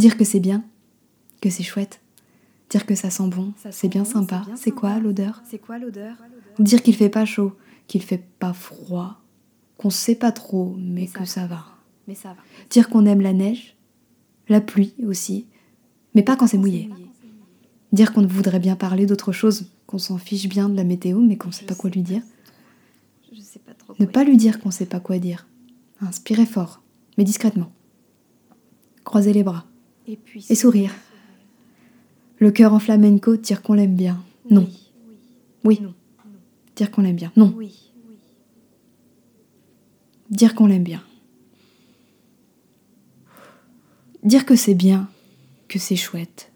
Dire que c'est bien, que c'est chouette. Dire que ça sent bon, c'est bien sympa. C'est quoi l'odeur C'est quoi l'odeur Dire qu'il fait pas chaud, qu'il fait pas froid, qu'on sait pas trop, mais, que ça va. Mais ça va. Dire qu'on aime la neige, la pluie aussi, mais pas quand c'est mouillé. Dire qu'on voudrait bien parler d'autre chose, qu'on s'en fiche bien de la météo, mais qu'on sait pas quoi lui dire. Je sais pas trop. Ne pas lui dire qu'on sait pas quoi dire. Inspirez fort, mais discrètement. Croisez les bras Et sourire. Le cœur en flamenco, dire qu'on l'aime bien. Non. Oui. Dire qu'on l'aime bien. Non. Oui. Dire qu'on l'aime bien. Dire que c'est bien, que c'est chouette,